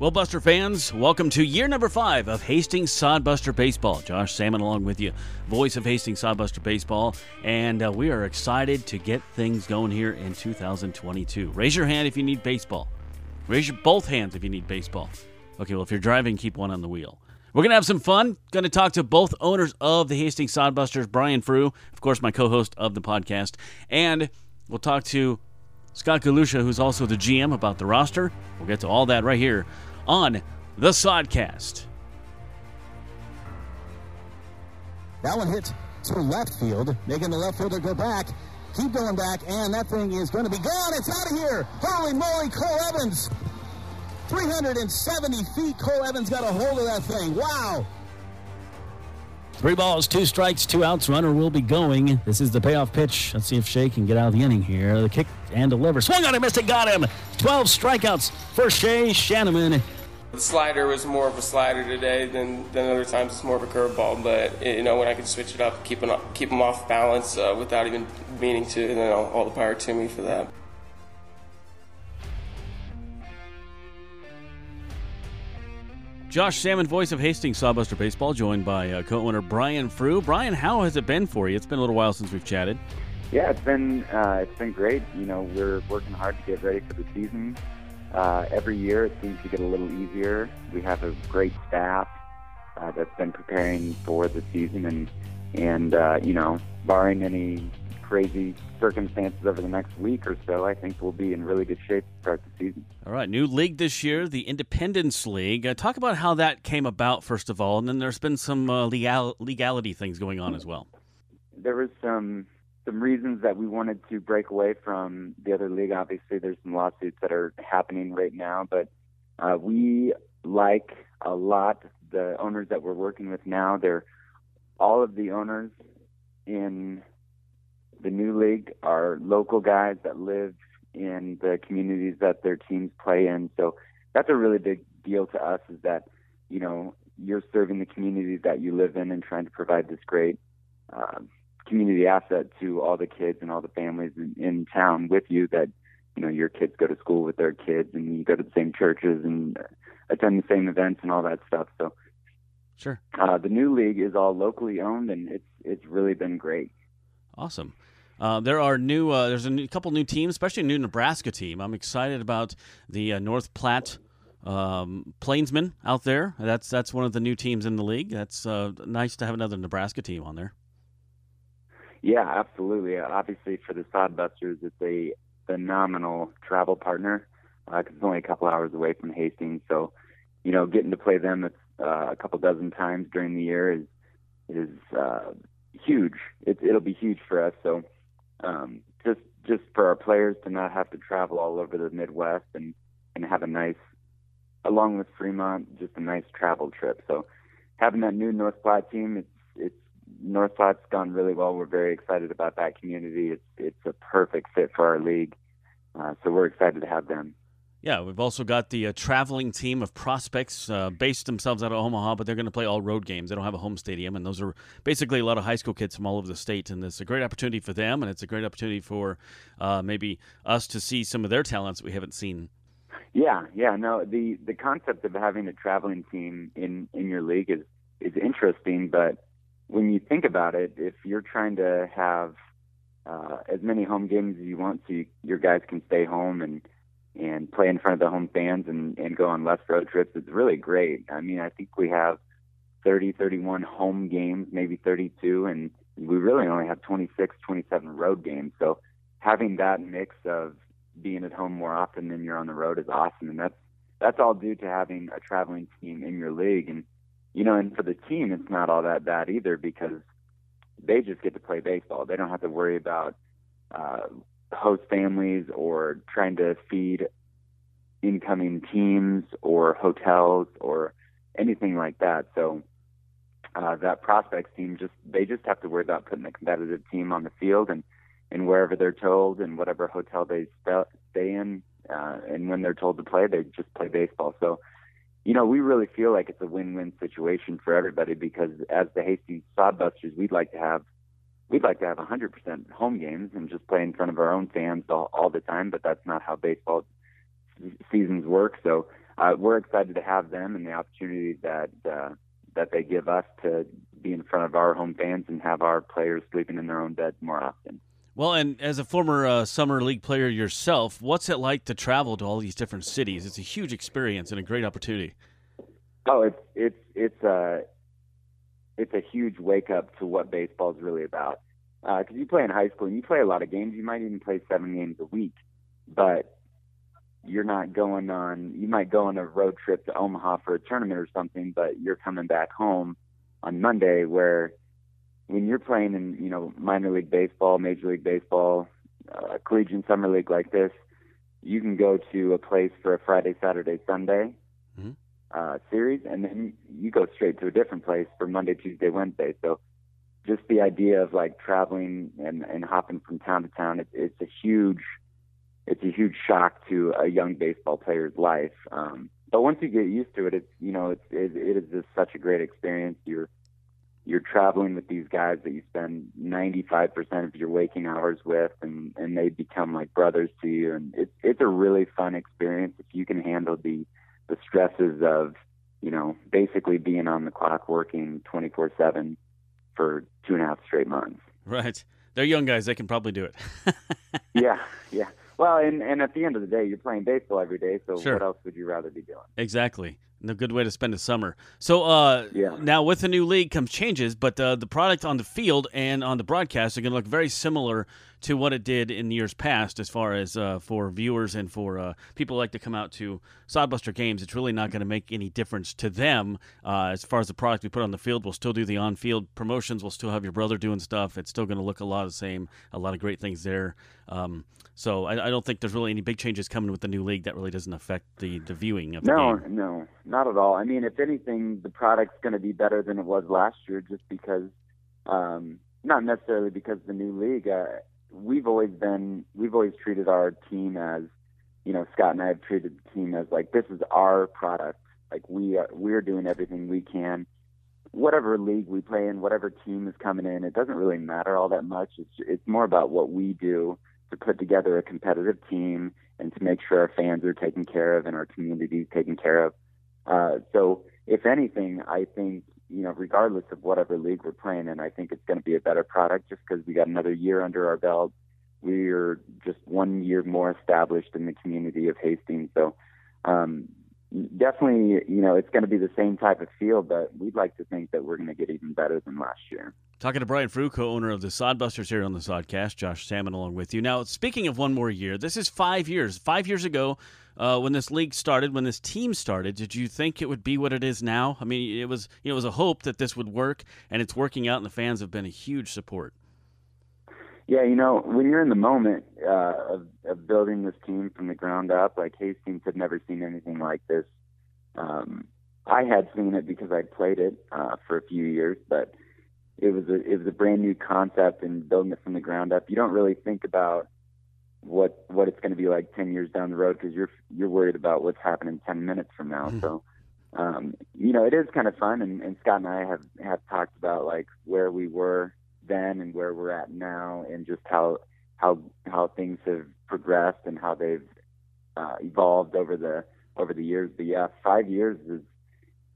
Well, Buster fans, welcome to year number five of Hastings Sodbuster Baseball. Josh Salmon along with you, voice of Hastings Sodbuster Baseball, and uh, we are excited to get things going here in 2022. Raise your hand if you need baseball. Raise your both hands if you need baseball. Okay, well, if you're driving, keep one on the wheel. We're going to have some fun. Going to talk to both owners of the Hastings Sodbusters, Brian Frew, of course, my co host of the podcast, and we'll talk to Scott Galusha, who's also the GM, about the roster. We'll get to all that right here on the Sodcast. That one hits to left field, making the left fielder go back. Keep going back, and that thing is going to be gone. It's out of here. Holy moly, Cole Evans. 370 feet. Cole Evans got a hold of that thing. Wow. Three balls, two strikes, two outs. Runner will be going. This is the payoff pitch. Let's see if Shea can get out of the inning here. The kick and deliver. Swung on it, missed it, got him. 12 strikeouts for Shea Shanneman. The slider was more of a slider today than, than other times. It's more of a curveball, but you know when I can switch it up, keep them, keep them off balance uh, without even meaning to, and then all, all the power to me for that. Josh Salmon, voice of Hastings Sodbuster Baseball, joined by uh, co-owner Brian Frew. Brian, how has it been for you? It's been a little while since we've chatted. Yeah, it's been uh, it's been great. You know, we're working hard to get ready for the season. Uh, every year, it seems to get a little easier. We have a great staff uh, that's been preparing for the season, and and uh, you know, barring any crazy circumstances over the next week or so, I think we'll be in really good shape to start the season. All right, new league this year, the Independence League. Uh, talk about how that came about, first of all, and then there's been some uh, legal- legality things going on as well. There was some some reasons that we wanted to break away from the other league. Obviously, there's some lawsuits that are happening right now, but uh, we like a lot the owners that we're working with now. They're all of the owners in the new league are local guys that live in the communities that their teams play in. So that's a really big deal to us is that, you know, you're serving the community that you live in and trying to provide this great uh, community asset to all the kids and all the families in, in town with you that, you know, your kids go to school with their kids and you go to the same churches and attend the same events and all that stuff. So, Sure. uh, the new league is all locally owned and it's, it's really been great. Awesome. Uh, there are new. Uh, there's a new, couple new teams, especially a new Nebraska team. I'm excited about the uh, North Platte um, Plainsmen out there. That's that's one of the new teams in the league. That's uh, nice to have another Nebraska team on there. Yeah, absolutely. Uh, Obviously, for the Sodbusters, it's a phenomenal travel partner because it's only a couple hours away from Hastings. So, you know, getting to play them uh, a couple dozen times during the year is is uh, huge. It, it'll be huge for us. So, um, just just for our players to not have to travel all over the Midwest and and have a nice, along with Fremont, just a nice travel trip. So, having that new North Platte team, it's it's North Platte's gone really well. We're very excited about that community. It's it's a perfect fit for our league. Uh, so we're excited to have them. Yeah, we've also got the uh, traveling team of prospects uh, based themselves out of Omaha, but they're going to play all road games. They don't have a home stadium, and those are basically a lot of high school kids from all over the state. And it's a great opportunity for them, and it's a great opportunity for uh, maybe us to see some of their talents that we haven't seen. Yeah, yeah. No, the the concept of having a traveling team in in your league is is interesting, but when you think about it, if you're trying to have uh, as many home games as you want, so you, your guys can stay home and and play in front of the home fans and, and go on less road trips. It's really great. I mean, I think we have 30, 31 home games, maybe 32, and we really only have 26, 27 road games. So having that mix of being at home more often than you're on the road is awesome. And that's, that's all due to having a traveling team in your league. And, you know, and for the team, it's not all that bad either because they just get to play baseball. They don't have to worry about, uh, host families or trying to feed incoming teams or hotels or anything like that. So uh, that prospects team just they just have to worry about putting a competitive team on the field and and wherever they're told and whatever hotel they st- stay in uh, and when they're told to play they just play baseball. So you know we really feel like it's a win-win situation for everybody because as the Hastings Sodbusters we'd like to have we'd like to have 100% home games and just play in front of our own fans all, all the time, but that's not how baseball seasons work. So uh, we're excited to have them and the opportunity that uh, that they give us to be in front of our home fans and have our players sleeping in their own beds more often. Well, and as a former uh, summer league player yourself, what's it like to travel to all these different cities? It's a huge experience and a great opportunity. Oh, it's it's it's a it's a huge wake up to what baseball is really about. Because uh, you play in high school and you play a lot of games, you might even play seven games a week, but you're not going on. You might go on a road trip to Omaha for a tournament or something, but you're coming back home on Monday. Where when you're playing in you know minor league baseball, major league baseball, uh, collegiate summer league like this, you can go to a place for a Friday, Saturday, Sunday mm-hmm. uh, series, and then you go straight to a different place for Monday, Tuesday, Wednesday. So just the idea of like traveling and and hopping from town to town, it, it's a huge it's a huge shock to a young baseball player's life. Um, but once you get used to it, it's you know it's it, it is just such a great experience. You're you're traveling with these guys that you spend 95% of your waking hours with, and and they become like brothers to you, and it's it's a really fun experience if you can handle the the stresses of you know basically being on the clock working 24/7 for two and a half straight months. Right. They're young guys. They can probably do it. yeah, yeah. Well, and and at the end of the day, you're playing baseball every day. So sure. what else would you rather be doing? Exactly. A good way to spend a summer. So, uh, yeah. now with the new league comes changes, but uh, the product on the field and on the broadcast are going to look very similar to what it did in years past, as far as uh, for viewers and for uh, people who like to come out to Sodbuster games. It's really not going to make any difference to them uh, as far as the product we put on the field. We'll still do the on-field promotions. We'll still have your brother doing stuff. It's still going to look a lot of the same. A lot of great things there. Um, so I, I, don't think there's really any big changes coming with the new league that really doesn't affect the, the viewing of the no, game. No, no, not at all. I mean, if anything, the product's going to be better than it was last year, just because, um, not necessarily because of the new league. Uh, we've always been, we've always treated our team as, you know, Scott and I have treated the team as like this is our product. Like we are, we're doing everything we can. Whatever league we play in, whatever team is coming in, it doesn't really matter all that much. It's it's more about what we do to put together a competitive team and to make sure our fans are taken care of and our community is taken care of. Uh, so, if anything, I think you know, regardless of whatever league we're playing in, I think it's going to be a better product just because we got another year under our belt. We're just one year more established in the community of Hastings. So, um, definitely, you know, it's going to be the same type of feel, but we'd like to think that we're going to get even better than last year. Talking to Brian Frew, co-owner of the Sodbusters here on the Sodcast. Josh Salmon along with you. Now, speaking of one more year, this is five years. Five years ago, uh, when this league started, when this team started, did you think it would be what it is now? I mean, it was you know, it was a hope that this would work, and it's working out, and the fans have been a huge support. Yeah, you know, when you're in the moment uh, of, of building this team from the ground up, like Hastings had never seen anything like this. Um, I had seen it because I played it uh, for a few years, but it was a it was a brand new concept and building it from the ground up. You don't really think about what what it's going to be like 10 years down the road because you're you're worried about what's happening 10 minutes from now. Mm-hmm. So um, you know, it is kind of fun and, and Scott and I have have talked about like where we were then and where we're at now and just how how how things have progressed and how they've uh, evolved over the over the years. But yeah, 5 years is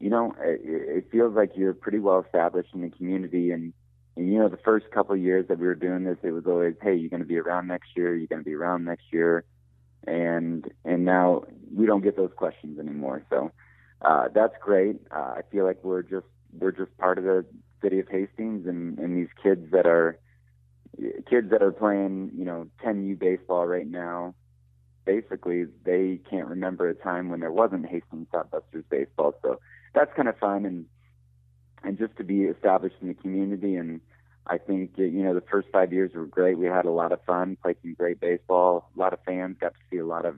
you know, it, it feels like you're pretty well established in the community. And, and you know, the first couple of years that we were doing this, it was always, hey, you're going to be around next year. You're going to be around next year. And and now we don't get those questions anymore. So uh, that's great. Uh, I feel like we're just we're just part of the city of Hastings, and and these kids that are kids that are playing, you know, 10U baseball right now basically they can't remember a time when there wasn't Hastings Sodbusters baseball. So that's kind of fun and and just to be established in the community and I think you know the first five years were great. We had a lot of fun, played some great baseball. A lot of fans got to see a lot of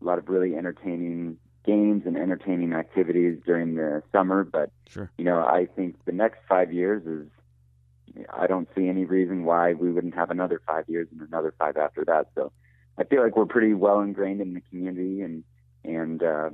a lot of really entertaining games and entertaining activities during the summer. But sure. you know, I think the next five years is I don't see any reason why we wouldn't have another five years and another five after that. So I feel like we're pretty well ingrained in the community and and uh,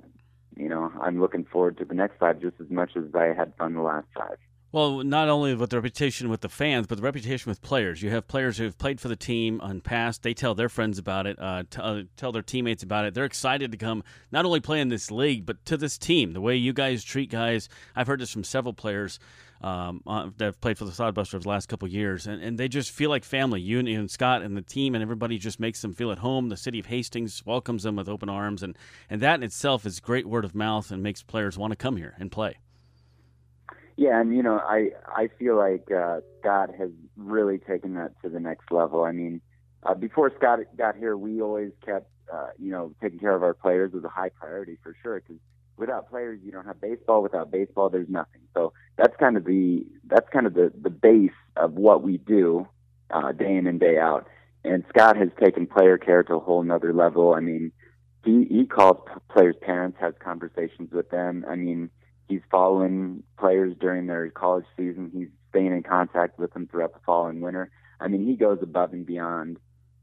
you know, I'm looking forward to the next five just as much as I had fun the last five. Well, not only with the reputation with the fans, but the reputation with players. You have players who have played for the team on past. They tell their friends about it, uh, t- uh, tell their teammates about it. They're excited to come not only play in this league, but to this team. The way you guys treat guys, I've heard this from several players um, uh, that have played for the Sodbusters the last couple years, and, and they just feel like family. You and, and, Scott and the team and everybody just makes them feel at home. The city of Hastings welcomes them with open arms, and, and that in itself is great word of mouth and makes players want to come here and play. Yeah, and you know, I I feel like uh, Scott has really taken that to the next level. I mean, uh, before Scott got here, we always kept uh, you know taking care of our players was a high priority for sure because without players you don't have baseball. Without baseball, there's nothing. So that's kind of the that's kind of the the base of what we do uh, day in and day out. And Scott has taken player care to a whole nother level. I mean, he he calls players' parents, has conversations with them. I mean he's following players during their college season. He's staying in contact with them throughout the fall and winter. I mean, he goes above and beyond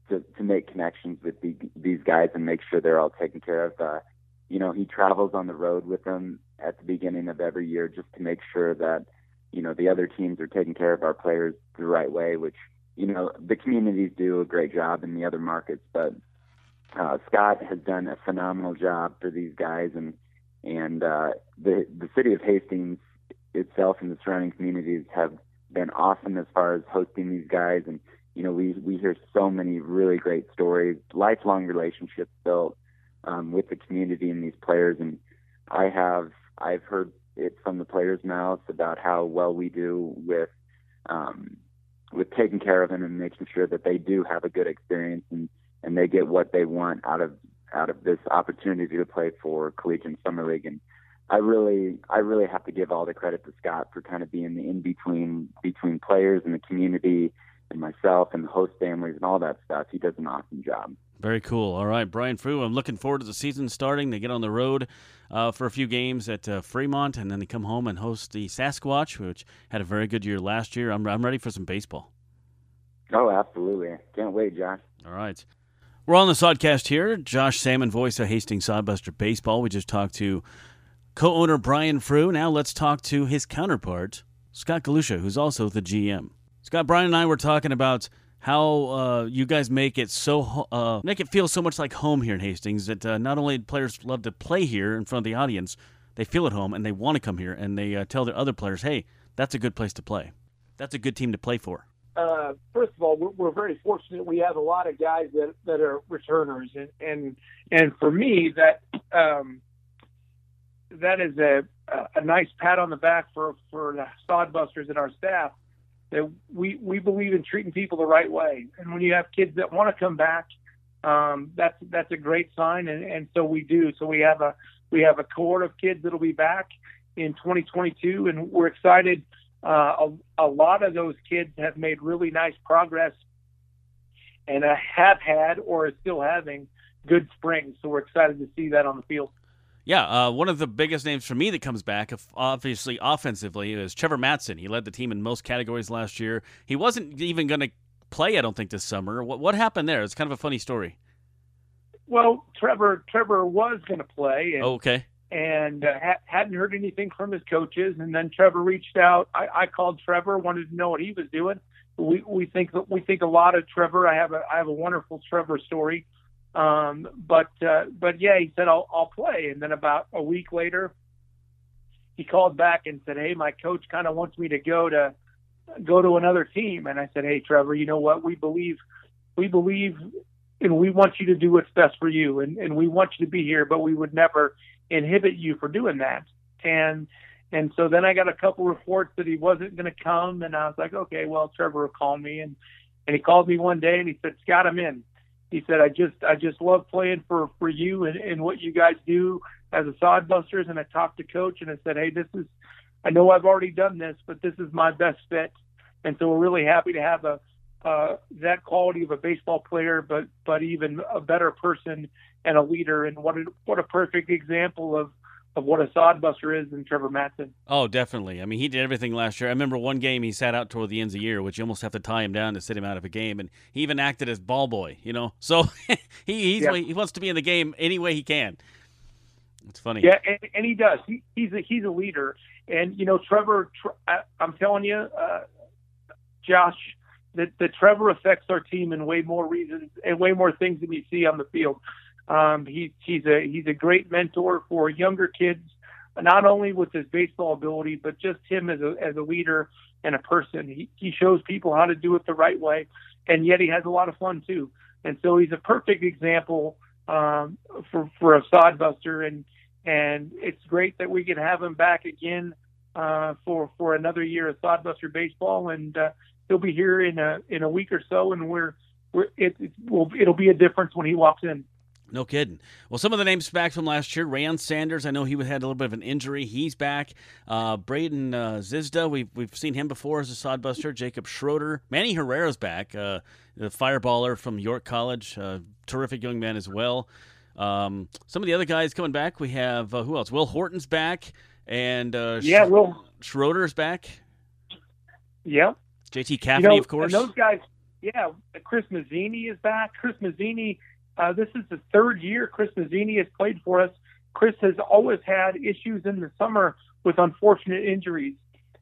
to to make connections with the, these guys and make sure they're all taken care of. Uh, you know, he travels on the road with them at the beginning of every year just to make sure that you know the other teams are taking care of our players the right way. Which you know the communities do a great job in the other markets, but uh, Scott has done a phenomenal job for these guys and and uh, the the city of Hastings itself and the surrounding communities have been awesome as far as hosting these guys. And you know, we we hear so many really great stories, lifelong relationships built um, with the community and these players. And I have I've heard it from the players' mouths about how well we do with um, with taking care of them and making sure that they do have a good experience and and they get what they want out of out of this opportunity to play for Collegiate Summer League. And I really, I really have to give all the credit to Scott for kind of being the in between between players and the community and myself and the host families and all that stuff. He does an awesome job. Very cool. All right, Brian Frew, I'm looking forward to the season starting. They get on the road uh, for a few games at uh, Fremont, and then they come home and host the Sasquatch, which had a very good year last year. I'm, I'm ready for some baseball. Oh, absolutely. Can't wait, Josh. All right. We're on the Sodcast here. Josh Salmon, voice of Hastings Sodbuster Baseball. We just talked to co owner Brian Frew. Now let's talk to his counterpart, Scott Galusha, who's also the GM. Scott, Brian, and I were talking about how uh, you guys make it so uh, make it feel so much like home here in Hastings that uh, not only players love to play here in front of the audience, they feel at home and they want to come here and they uh, tell their other players, "Hey, that's a good place to play. That's a good team to play for." Uh, first of all, we're, we're, very fortunate. We have a lot of guys that, that are returners, and and and for me, that um, that is a a nice pat on the back for for the Sodbusters and our staff. That we we believe in treating people the right way, and when you have kids that want to come back, um, that's that's a great sign, and, and so we do. So we have a we have a cohort of kids that'll be back in 2022, and we're excited uh, a, a lot of those kids have made really nice progress and uh, have had or are still having good springs. So we're excited to see that on the field. Yeah, uh, one of the biggest names for me that comes back, obviously offensively, is Trevor Matson. He led the team in most categories last year. He wasn't even going to play, I don't think, this summer. What, what happened there? It's kind of a funny story. Well, Trevor Trevor was going to play. And, okay and uh, ha- hadn't heard anything from his coaches. And then Trevor reached out. I, I called Trevor, wanted to know what he was doing. We we think we think a lot of Trevor. I have a I have a wonderful Trevor story. Um, but uh, but yeah, he said I'll I'll play. And then about a week later, he called back and said, Hey, my coach kind of wants me to go to go to another team. And I said, Hey, Trevor, you know what? We believe we believe and we want you to do what's best for you and, and we want you to be here, but we would never inhibit you for doing that. And and so then I got a couple reports that he wasn't going to come, and I was like, okay, well, Trevor will call me, and and he called me one day and he said, Scott, I'm in. He said, I just I just love playing for for you and, and what you guys do as a Sodbusters. And I talked to coach and I said, hey, this is I know I've already done this, but this is my best fit. And so we're really happy to have a uh, that quality of a baseball player, but but even a better person and a leader. And what a, what a perfect example of of what a sodbuster is in Trevor Matson. Oh, definitely. I mean, he did everything last year. I remember one game he sat out toward the ends of the year, which you almost have to tie him down to sit him out of a game, and he even acted as ball boy. You know, so he yeah. he wants to be in the game any way he can. It's funny. Yeah, and, and he does. He, he's a he's a leader, and you know Trevor. I, I'm telling you, uh, Josh, that, that Trevor affects our team in way more reasons and way more things than you see on the field. Um, he, he's a he's a great mentor for younger kids, not only with his baseball ability, but just him as a as a leader and a person. He he shows people how to do it the right way, and yet he has a lot of fun too. And so he's a perfect example um, for for a sodbuster, and and it's great that we can have him back again uh, for for another year of sodbuster baseball, and uh, he'll be here in a in a week or so, and we're we're it, it will it'll be a difference when he walks in. No kidding. Well, some of the names back from last year. Rayan Sanders, I know he had a little bit of an injury. He's back. Uh, Braden uh, Zizda, we've, we've seen him before as a sodbuster. Jacob Schroeder. Manny Herrera's back, uh, the fireballer from York College. Uh, terrific young man as well. Um, some of the other guys coming back, we have, uh, who else? Will Horton's back. And uh, yeah, Will Schroeder's back. Yeah. JT Cafferty, you know, of course. those guys, yeah. Chris Mazzini is back. Chris Mazzini uh, this is the third year Chris Mazzini has played for us. Chris has always had issues in the summer with unfortunate injuries,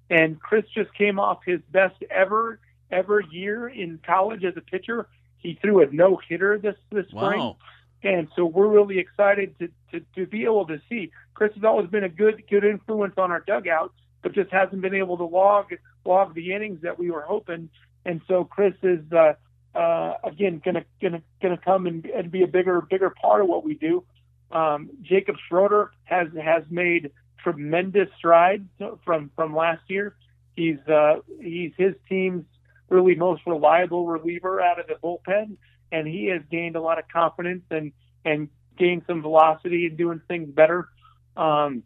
and Chris just came off his best ever ever year in college as a pitcher. He threw a no hitter this this spring, wow. and so we're really excited to, to to be able to see. Chris has always been a good good influence on our dugout, but just hasn't been able to log log the innings that we were hoping. And so Chris is uh, uh, again gonna gonna gonna come and, and be a bigger bigger part of what we do. Um, Jacob Schroeder has has made tremendous strides from from last year. He's uh, he's his team's really most reliable reliever out of the bullpen, and he has gained a lot of confidence and and gained some velocity and doing things better. Um,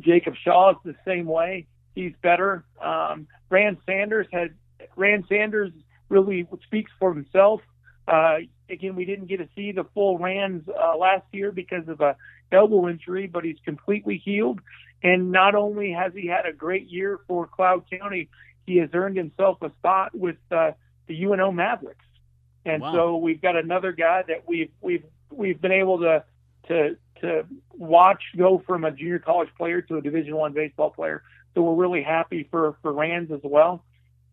Jacob Shaw is the same way. He's better. Um, Rand Sanders had Rand Sanders really speaks for himself. Uh, again, we didn't get to see the full Rands uh, last year because of a elbow injury, but he's completely healed. And not only has he had a great year for Cloud County, he has earned himself a spot with uh, the UNO Mavericks. And wow. so we've got another guy that we've we've we've been able to to to watch go from a junior college player to a Division One baseball player. So we're really happy for for Rands as well.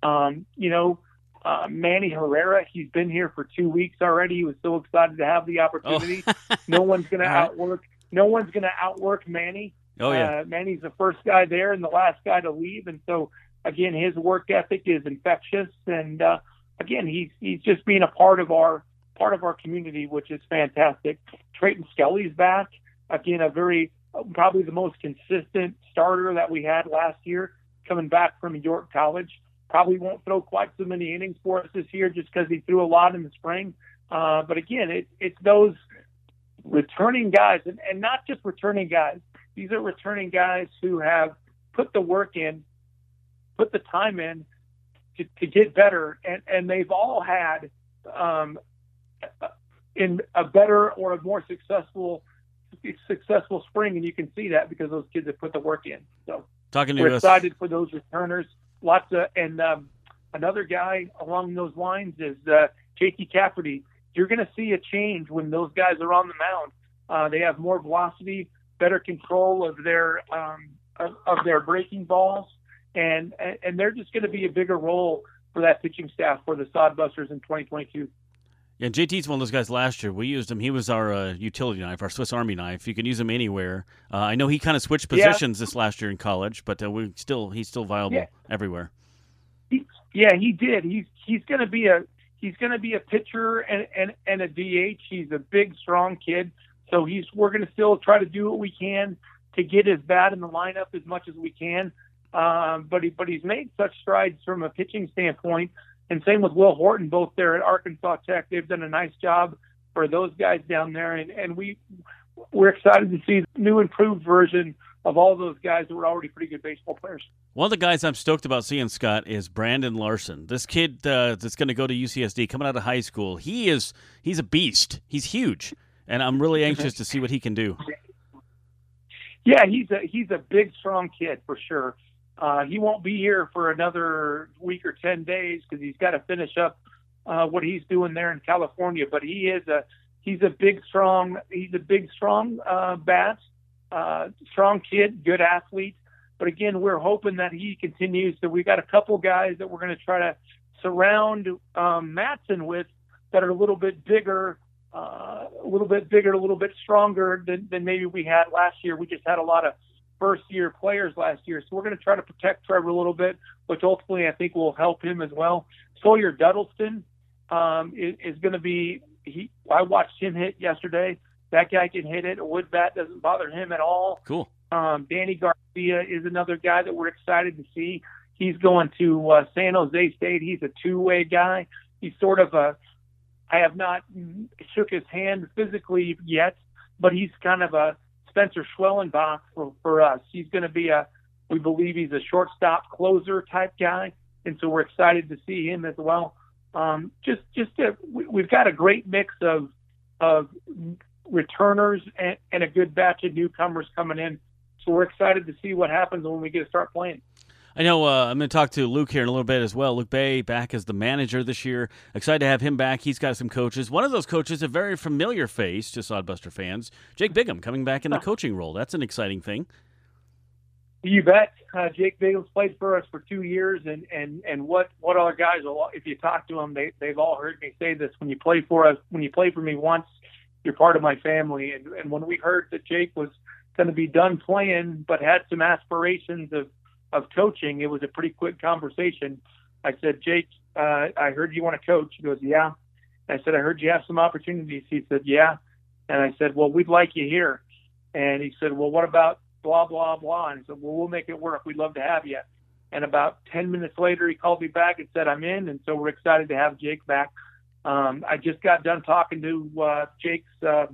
Um, you know, uh, Manny Herrera, he's been here for two weeks already. He was so excited to have the opportunity. Oh. no one's going to outwork. No one's going to outwork Manny. Oh yeah, uh, Manny's the first guy there and the last guy to leave, and so again, his work ethic is infectious. And uh, again, he's he's just being a part of our part of our community, which is fantastic. Trayton Skelly's back again, a very probably the most consistent starter that we had last year, coming back from York College probably won't throw quite so many innings for us this year just because he threw a lot in the spring. Uh, but again, it, it's those returning guys, and, and not just returning guys. These are returning guys who have put the work in, put the time in to, to get better, and, and they've all had um, in a better or a more successful successful spring, and you can see that because those kids have put the work in. So talking to we're us. excited for those returners lots of and um, another guy along those lines is uh, JT Cafferty. You're going to see a change when those guys are on the mound. Uh, they have more velocity, better control of their um, of, of their breaking balls, and and they're just going to be a bigger role for that pitching staff for the Sodbusters in 2022. Yeah, JT's one of those guys last year. We used him. He was our uh, utility knife, our Swiss Army knife. You can use him anywhere. Uh, I know he kind of switched positions yeah. this last year in college, but uh, we still he's still viable yeah. everywhere. He, yeah, he did. He's he's going to be a he's going to be a pitcher and, and and a DH. He's a big, strong kid. So he's we're going to still try to do what we can to get his bat in the lineup as much as we can. Um, but he but he's made such strides from a pitching standpoint and same with Will Horton, both there at Arkansas Tech. They've done a nice job for those guys down there, and, and we we're excited to see the new improved version of all those guys that were already pretty good baseball players. One of the guys I'm stoked about seeing, Scott, is Brandon Larson. This kid uh, that's going to go to UCSD, coming out of high school. He is he's a beast. He's huge, and I'm really anxious to see what he can do. Yeah, he's a he's a big, strong kid for sure. Uh, he won't be here for another week or 10 days because he's got to finish up uh, what he's doing there in California. But he is a he's a big strong he's a big strong uh, bat, uh, strong kid, good athlete. But again, we're hoping that he continues. So we got a couple guys that we're going to try to surround um, Matson with that are a little bit bigger, uh, a little bit bigger, a little bit stronger than, than maybe we had last year. We just had a lot of first year players last year. So we're going to try to protect Trevor a little bit, which ultimately I think will help him as well. Sawyer Duddleston um, is, is going to be, he, I watched him hit yesterday. That guy can hit it. A wood bat doesn't bother him at all. Cool. Um, Danny Garcia is another guy that we're excited to see. He's going to uh, San Jose State. He's a two-way guy. He's sort of a. I have not shook his hand physically yet, but he's kind of a Spencer Schwellenbach for, for us. He's going to be a. We believe he's a shortstop closer type guy, and so we're excited to see him as well. Um, just, just a, we, we've got a great mix of of returners and, and a good batch of newcomers coming in. So we're excited to see what happens when we get to start playing. I know uh, I'm going to talk to Luke here in a little bit as well. Luke Bay back as the manager this year. Excited to have him back. He's got some coaches. One of those coaches, a very familiar face to Sodbuster fans, Jake Bigham, coming back in the coaching role. That's an exciting thing. You bet. Uh, Jake Bigham's played for us for two years, and and and what what other guys? Will, if you talk to them, they they've all heard me say this. When you play for us, when you play for me once, you're part of my family. And and when we heard that Jake was going to be done playing, but had some aspirations of of coaching, it was a pretty quick conversation. I said, Jake, uh, I heard you want to coach. He goes, Yeah. I said, I heard you have some opportunities. He said, Yeah. And I said, Well, we'd like you here. And he said, Well, what about blah blah blah? And I said, Well, we'll make it work. We'd love to have you. And about 10 minutes later, he called me back and said, I'm in. And so we're excited to have Jake back. Um, I just got done talking to uh, Jake's uh,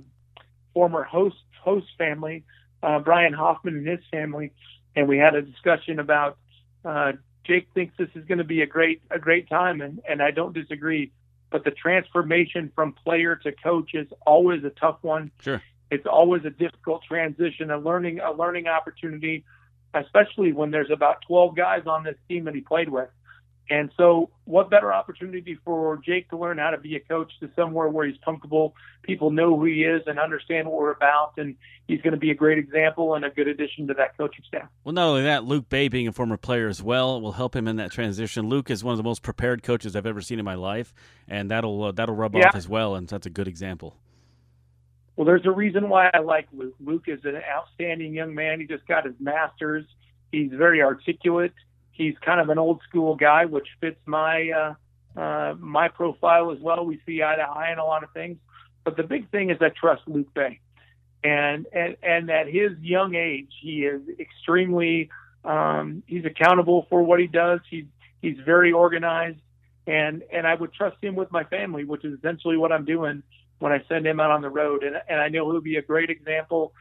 former host host family, uh, Brian Hoffman and his family, and we had a discussion about uh, Jake thinks this is going to be a great a great time, and and I don't disagree. But the transformation from player to coach is always a tough one. Sure, it's always a difficult transition, a learning a learning opportunity, especially when there's about 12 guys on this team that he played with. And so, what better opportunity for Jake to learn how to be a coach to somewhere where he's comfortable, people know who he is and understand what we're about, and he's going to be a great example and a good addition to that coaching staff. Well, not only that, Luke Bay being a former player as well will help him in that transition. Luke is one of the most prepared coaches I've ever seen in my life, and that'll uh, that'll rub yeah. off as well, and that's a good example. Well, there's a reason why I like Luke. Luke is an outstanding young man. He just got his master's. He's very articulate he's kind of an old school guy, which fits my uh, uh, my profile as well. We see eye to eye in a lot of things, but the big thing is I trust Luke Bay, and and and at his young age, he is extremely um, he's accountable for what he does. He's he's very organized, and and I would trust him with my family, which is essentially what I'm doing when I send him out on the road. And and I know he'll be a great example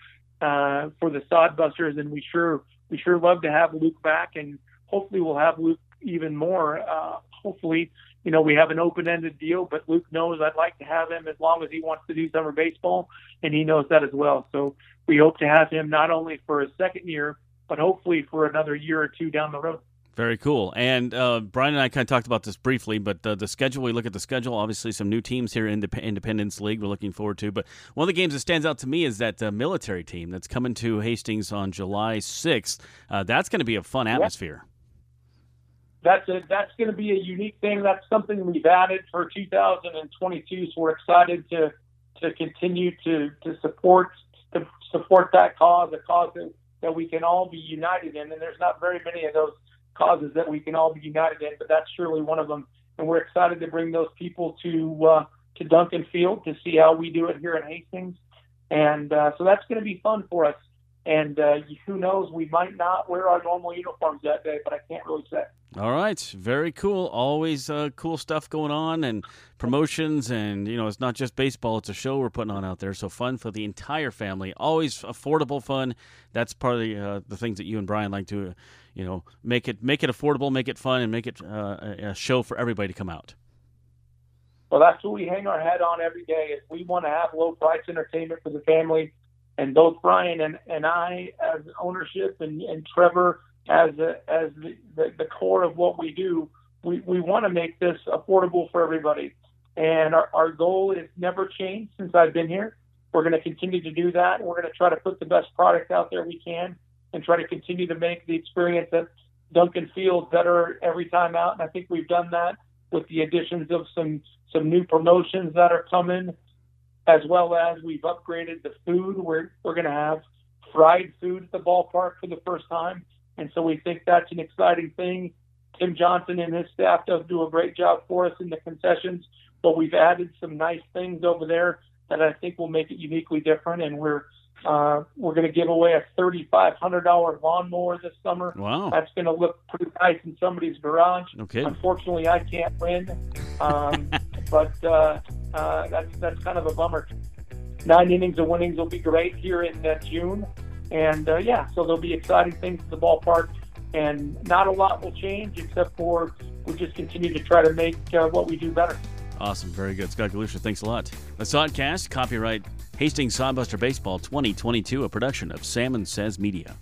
uh, for the Sodbusters, and we sure we sure love to have Luke back and hopefully we'll have Luke even more. Uh, hopefully, you know, we have an open-ended deal, but Luke knows I'd like to have him as long as he wants to do summer baseball, and he knows that as well. So we hope to have him not only for a second year, but hopefully for another year or two down the road. Very cool. And uh, Brian and I kind of talked about this briefly, but uh, the schedule, we look at the schedule, obviously some new teams here in the Independence League we're looking forward to. But one of the games that stands out to me is that uh, military team that's coming to Hastings on July 6th. Uh, that's going to be a fun atmosphere. Yep that's a, that's going to be a unique thing. That's something we've added for 2022. So we're excited to to continue to to support to support that cause, a cause that, that we can all be united in. And there's not very many of those causes that we can all be united in, but that's surely one of them. And we're excited to bring those people to uh, to Duncan Field to see how we do it here in Hastings. And uh, so that's going to be fun for us. And uh, who knows, we might not wear our normal uniforms that day, but I can't really say. All right, very cool. Always uh, cool stuff going on and promotions, and you know it's not just baseball; it's a show we're putting on out there. So fun for the entire family. Always affordable fun. That's part of the, uh, the things that you and Brian like to, you know, make it make it affordable, make it fun, and make it uh, a show for everybody to come out. Well, that's what we hang our head on every day. Is we want to have low price entertainment for the family and both Brian and, and I, as ownership, and, and Trevor as a, as the, the, the core of what we do, we, we want to make this affordable for everybody. And our, our goal has never changed since I've been here. we're going to continue to do that. We're going to try to put the best product out there we can and try to continue to make the experience at Duncan Field better every time out. And I think we've done that with the additions of some some new promotions that are coming, as well as we've upgraded the food. We're we're going to have fried food at the ballpark for the first time, and so we think that's an exciting thing. Tim Johnson and his staff does do a great job for us in the concessions, but we've added some nice things over there that I think will make it uniquely different. And we're uh, we're going to give away a thirty-five hundred dollar lawnmower this summer. Wow, that's going to look pretty nice in somebody's garage. Okay. Unfortunately, I can't win, um, but uh, uh, that's that's kind of a bummer. Nine innings of winnings will be great here in uh, June, and uh, yeah, so there'll be exciting things at the ballpark, and not a lot will change except for we just continue to try to make uh, what we do better. Awesome. Very good. Scott Galusha, thanks a lot. The Sodcast, copyright Hastings Sodbuster Baseball 2022, a production of Salmon Says Media.